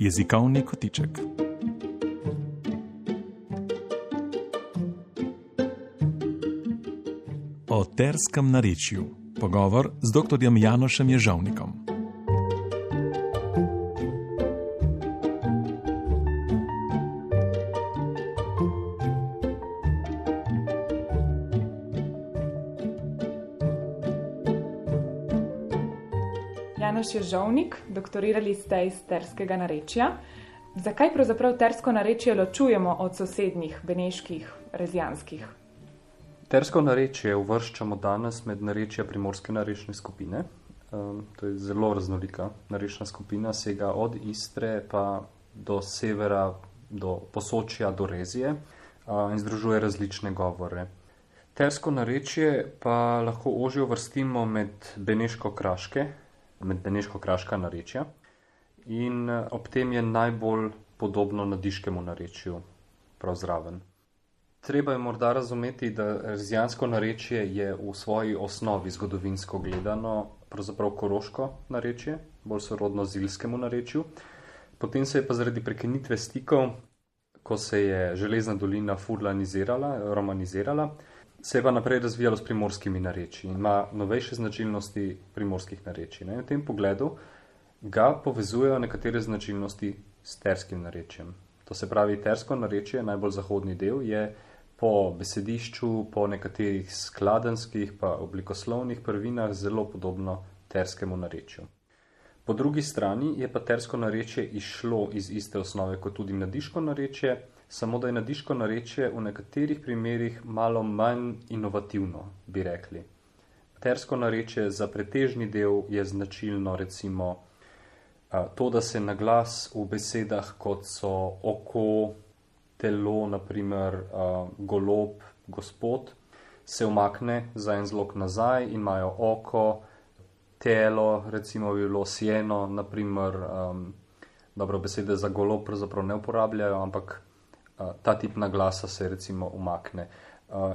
Jezikovni kotiček. O terskem narečju. Pogovor z dr. Janošem Ježovnikom. Janoš Ježovnik, doktorirali ste iz terskega narečja. Zakaj pravzaprav tersko narečje ločujemo od sosednjih, beneških, rezijanskih? Tersko narečje uvrščamo danes med narečja primorske narečne skupine. Um, to je zelo raznolika narečna skupina, sega od Istre pa do severa, do Posočja, do Rezije uh, in združuje različne govore. Tersko narečje pa lahko ožjo vrstimo med beneško-kraške, med beneško-kraška narečja in uh, ob tem je najbolj podobno nadiškemu narečju, prav zraven. Treba je morda razumeti, da rezijansko narečje je v svoji osnovi zgodovinsko gledano pravzaprav koroško narečje, bolj sorodno zilskemu narečju. Potem se je pa zaradi prekinitve stikov, ko se je železna dolina furlanizirala, romanizirala, se je pa naprej razvijalo s primorskimi narečji in ima novejše značilnosti primorskih narečij. Ne? V tem pogledu ga povezujejo nekatere značilnosti s terskim narečjem. To se pravi, tersko narečje, najbolj zahodni del, je po besedišču, po nekaterih skladenskih pa oblikoslovnih prvinah zelo podobno terskemu narečju. Po drugi strani je pa tersko narečje išlo iz iste osnove kot tudi nadiško narečje, samo da je nadiško narečje v nekaterih primerjih malo manj inovativno, bi rekli. Tersko narečje za pretežni del je značilno recimo to, da se na glas v besedah kot so oko, telo, naprimer golob, gospod, se umakne za en zlog nazaj in imajo oko, telo, recimo bi bilo sjeno, naprimer, um, dobro besede za golob pravzaprav ne uporabljajo, ampak ta tip na glasa se recimo umakne.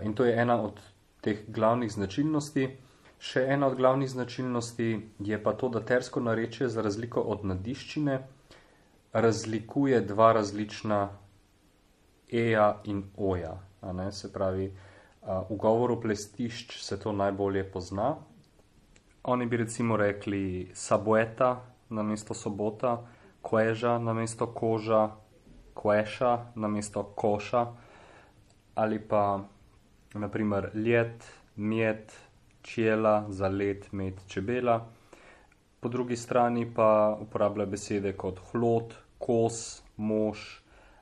In to je ena od teh glavnih značilnosti. Še ena od glavnih značilnosti je pa to, da tersko narečje za razliko od nadiščine razlikuje dva različna eja in oja. Se pravi, v govoru plestišč se to najbolje pozna. Oni bi recimo rekli sabueta na mesto sobota, kveža na mesto koža, kveša na mesto koša ali pa naprimer let, mjet, čela za let, med, čebela. Po drugi strani pa uporablja besede kot hlod, kos, mož,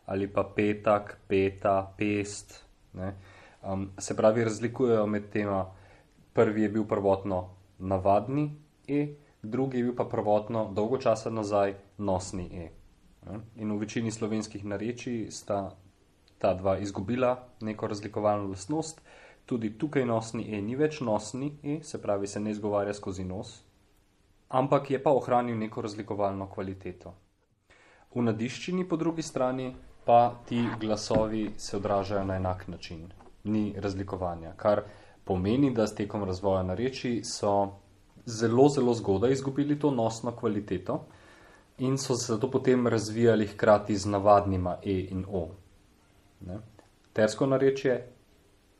ali pa petak, peta, pest. Um, se pravi, razlikujejo med tema. Prvi je bil prvotno navadni E, drugi je bil pa prvotno dolgo časa nazaj nosni E. In v večini slovenskih narečij sta ta dva izgubila neko razlikovalno lastnost. Tudi tukaj nosni E ni več nosni E, se pravi, se ne izgovarja skozi nos, ampak je pa ohranil neko razlikovalno kvaliteto. V nadiščini po drugi strani pa ti glasovi se odražajo na enak način, ni razlikovanja. Kar pomeni, da s tekom razvoja nareči so zelo, zelo zgodaj izgubili to nosno kvaliteto in so se zato potem razvijali hkrati z navadnima E in O. Ne? Tersko narečje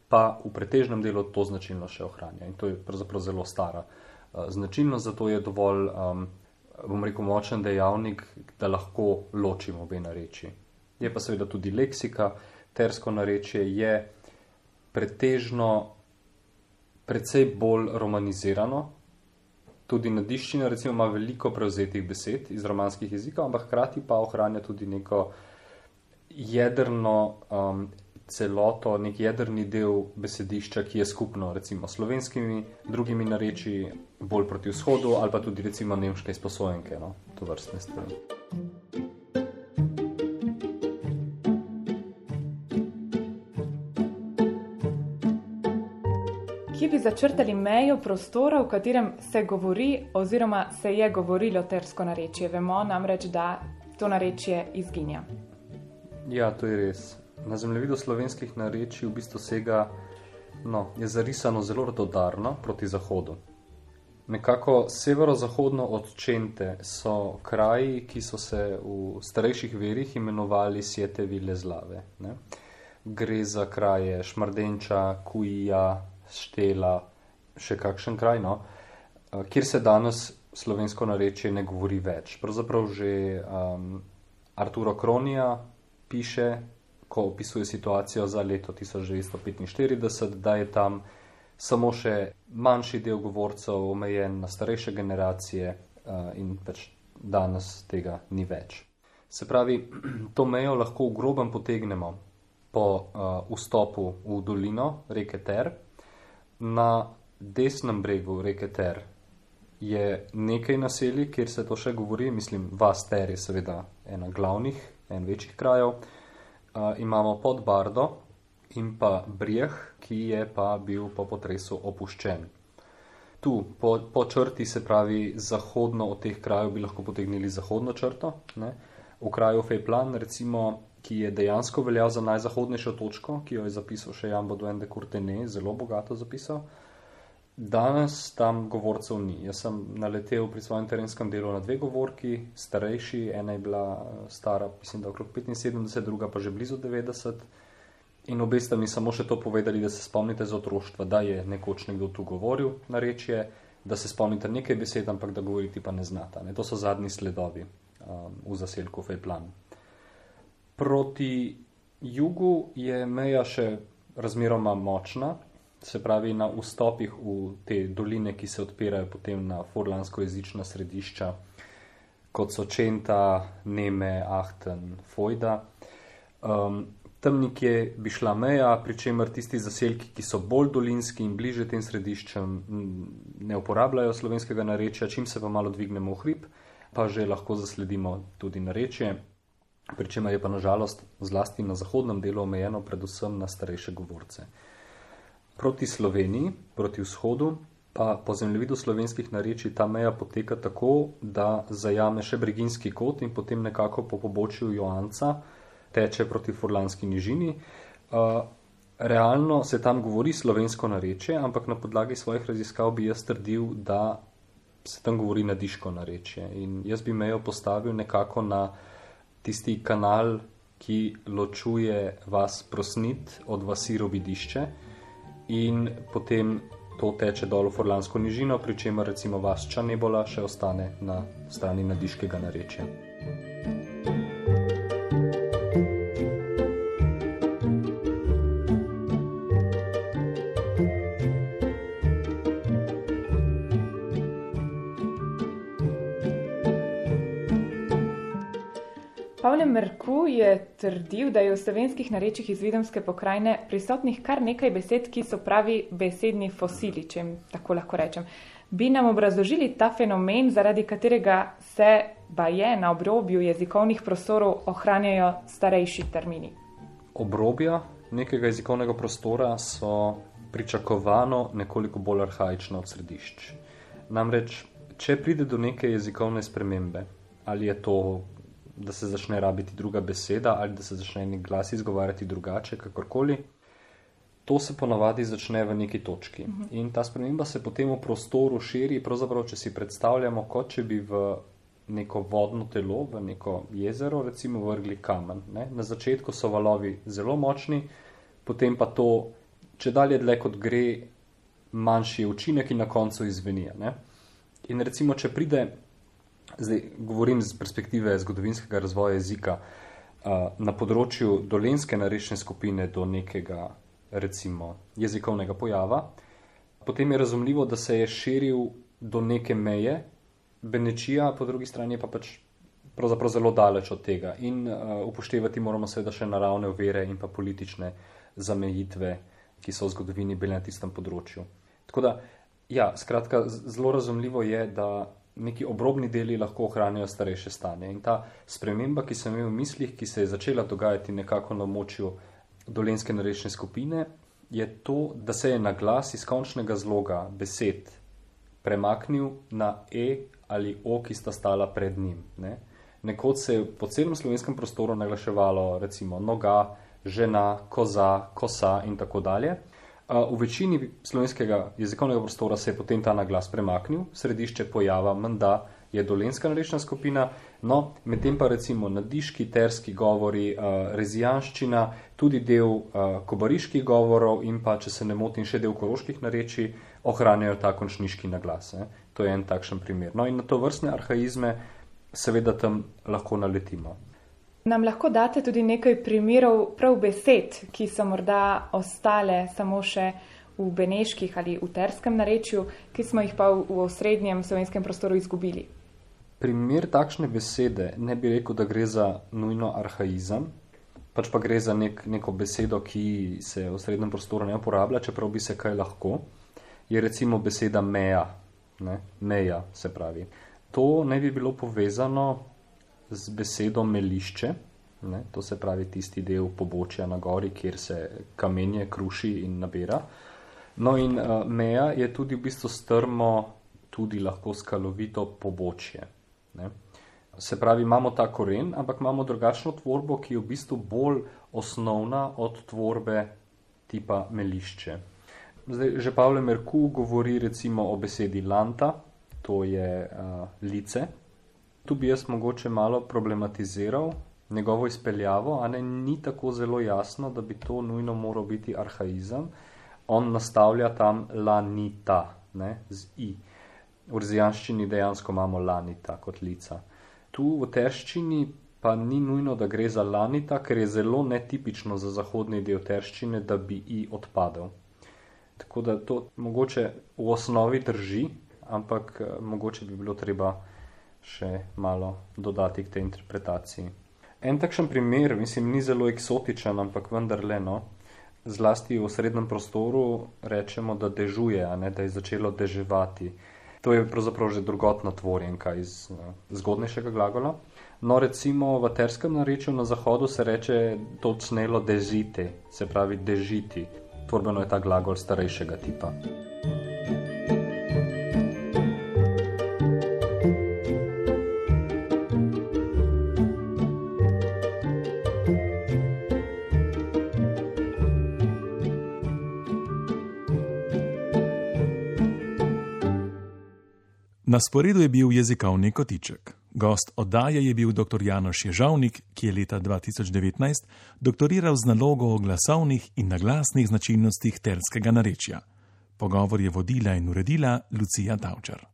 pa v pretežnem delu to značilnost še ohranja in to je pravzaprav zelo stara uh, značilnost, zato je dovolj, um, bom rekel, močen dejavnik, da lahko ločimo obe nareči. Je pa seveda tudi leksika, tersko narečje je pretežno precej bolj romanizirano. Tudi nadiščina recimo ima veliko prevzetih besed iz romanskih jezikov, ampak hkrati pa ohranja tudi neko jedrno um, celoto, nek jedrni del besedišča, ki je skupno recimo slovenskimi, drugimi nareči bolj proti vzhodu ali pa tudi recimo nemške izposojenke, no, to vrstne stvari. Bi začrtali mejo prostora, v katerem se govori oziroma se je govorilo tersko narečje? Vemo namreč, da to narečje izginja. Ja, to je res. Na zemljevidu slovenskih narečij v bistvu sega, no, je zarisano zelo rododarno proti zahodu. Nekako severozahodno od Čente so kraji, ki so se v starejših verjih imenovali Sjetevi lezlave. Ne? Gre za kraje Šmardenča, Kujija, Štela, še kakšen kraj, no? kjer se danes slovensko narečje ne govori več. Pravzaprav že um, Arturo Kronija piše, ko opisuje situacijo za leto 1945, da je tam samo še manjši del govorcev omejen na starejše generacije uh, in pač danes tega ni več. Se pravi, to mejo lahko v grobem potegnemo po uh, vstopu v dolino reke Ter. Na desnem bregu reke Ter je nekaj naselij, kjer se to še govori, mislim, vas Ter je seveda ena glavnih, en večjih krajev. Uh, imamo pod Bardo, in pa Brijeh, ki je pa bil po potresu opuščen. Tu, po, po črti, se pravi zahodno od teh krajev, bi lahko potegnili zahodno črto. Ne? V kraju Fejplan, recimo, ki je dejansko veljal za najzahodnejšo točko, ki jo je zapisal še Jan Boduende Kurtene, zelo bogato zapisal. Danes tam govorcev ni. Jaz sem naletel pri svojem terenskem delu na dve govorki, starejši, ena je bila stara, mislim, da okrog 75, druga pa že blizu 90. In obe sta mi samo še to povedali, da se spomnite za otroštva, da je nekoč nekdo tu govoril na rečje, da se spomnite nekaj besed, ampak da govoriti pa ne znata. Ne? To so zadnji sledovi um, v zaselku Fejplan. Proti jugu je meja še razmeroma močna, se pravi na vstopih v te doline, ki se odpirajo potem na forlansko jezična središča, kot so Čenta, Neme, Ahten, Fojda. Um, tam nekje bi šla meja, pri čemer tisti zaselki, ki so bolj dolinski in bliže tem središčem, ne uporabljajo slovenskega narečja, čim se pa malo dvignemo v hrib, pa že lahko zasledimo tudi narečje, pri čemer je pa nažalost zlasti na zahodnem delu omejeno predvsem na starejše govorce. Proti Sloveniji, proti vzhodu, pa po zemljevidu slovenskih narečij ta meja poteka tako, da zajame še Briginski kot in potem nekako po pobočju Joanca, teče proti Furlanski nižini. Uh, realno se tam govori slovensko narečje, ampak na podlagi svojih raziskav bi jaz trdil, da se tam govori nadiško narečje. In jaz bi mejo postavil nekako na tisti kanal, ki ločuje vas prosnit od vasi robidišče in potem to teče dol v Furlansko nižino, pri čemer recimo vas Čanebola še ostane na strani nadiškega narečja. Pavle Merku je trdil, da je v slovenskih narečjih iz Videmske pokrajine prisotnih kar nekaj besed, ki so pravi besedni fosili, če jim tako lahko rečem. Bi nam obrazložili ta fenomen, zaradi katerega se baje na obrobju jezikovnih prostorov ohranjajo starejši termini? Obrobja nekega jezikovnega prostora so pričakovano nekoliko bolj arhajična od središč. Namreč, če pride do neke jezikovne spremembe, ali je to da se začne rabiti druga beseda ali da se začne nek glas izgovarjati drugače, kakorkoli. To se ponavadi začne v neki točki. Mhm. In ta sprememba se potem v prostoru širi, pravzaprav, če si predstavljamo, kot če bi v neko vodno telo, v neko jezero, recimo, vrgli kamen. Ne? Na začetku so valovi zelo močni, potem pa to, če dalje dlje kot gre, manjši je učinek in na koncu izvenija. Ne? In recimo, če pride Zdaj, govorim z perspektive zgodovinskega razvoja jezika. Na področju dolenske narečne skupine do nekega, recimo, jezikovnega pojava, potem je razumljivo, da se je širil do neke meje, Benečija, po drugi strani pa pač pravzaprav zelo daleč od tega. In uh, upoštevati moramo seveda še naravne vere in pa politične zamejitve, ki so v zgodovini bile na tistem področju. Tako da, ja, skratka, zelo razumljivo je, da neki obrobni deli lahko ohranijo starejše stanje. In ta sprememba, ki sem imel v mislih, ki se je začela dogajati nekako na območju dolenske narečne skupine, je to, da se je na glas iz končnega zloga besed premaknil na e ali o, ki sta stala pred njim. Ne? Nekod se je po celem slovenskem prostoru naglaševalo recimo noga, žena, koza, kosa in tako dalje. V večini slovenskega jezikovnega prostora se je potem ta naglas premaknil, središče pojava menda je dolenska narečna skupina, no, medtem pa recimo nadiški, terski govori, rezijanščina, tudi del kobariških govorov in pa, če se ne motim, še del koroških narečij, ohranjajo ta končniški naglas. Ne. To je en takšen primer. No in na to vrstne arhaizme seveda tam lahko naletimo. Nam lahko date tudi nekaj primerov prav besed, ki so morda ostale samo še v beneških ali v terskem narečju, ki smo jih pa v osrednjem slovenskem prostoru izgubili. Primer takšne besede ne bi rekel, da gre za nujno arhaizem, pač pa gre za nek, neko besedo, ki se v osrednjem prostoru ne uporablja, čeprav bi se kaj lahko. Je recimo beseda meja, ne? meja se pravi. To ne bi bilo povezano z besedo melišče, ne, to se pravi tisti del pobočja na gori, kjer se kamenje kruši in nabira. No in uh, meja je tudi v bistvu strmo, tudi lahko skalovito pobočje. Ne. Se pravi, imamo ta koren, ampak imamo drugačno tvorbo, ki je v bistvu bolj osnovna od tvorbe tipa melišče. Zdaj, že Pavle Merku govori recimo o besedi lanta, to je uh, lice, Tu bi jaz mogoče malo problematiziral njegovo izpeljavo, a ne ni tako zelo jasno, da bi to nujno moral biti arhaizem. On nastavlja tam lanita, ne, z i. V rezijanščini dejansko imamo lanita kot lica. Tu v terščini pa ni nujno, da gre za lanita, ker je zelo netipično za zahodni del terščine, da bi i odpadel. Tako da to mogoče v osnovi drži, ampak eh, mogoče bi bilo treba še malo dodati k tej interpretaciji. En takšen primer, mislim, ni zelo eksotičen, ampak vendarle, no, zlasti v srednjem prostoru rečemo, da dežuje, ne da je začelo deževati. To je pravzaprav že drugotna tvorjenka iz uh, zgodnejšega glagola. No, recimo v terskem narečju na zahodu se reče to cnelo dežiti, se pravi dežiti. Tvorbeno je ta glagol starejšega tipa. Na sporedu je bil jezikovni kotiček. Gost oddaje je bil dr. Janoš Ježavnik, ki je leta 2019 doktoriral z nalogo o glasovnih in naglasnih značilnostih terskega narečja. Pogovor je vodila in uredila Lucija Tavčar.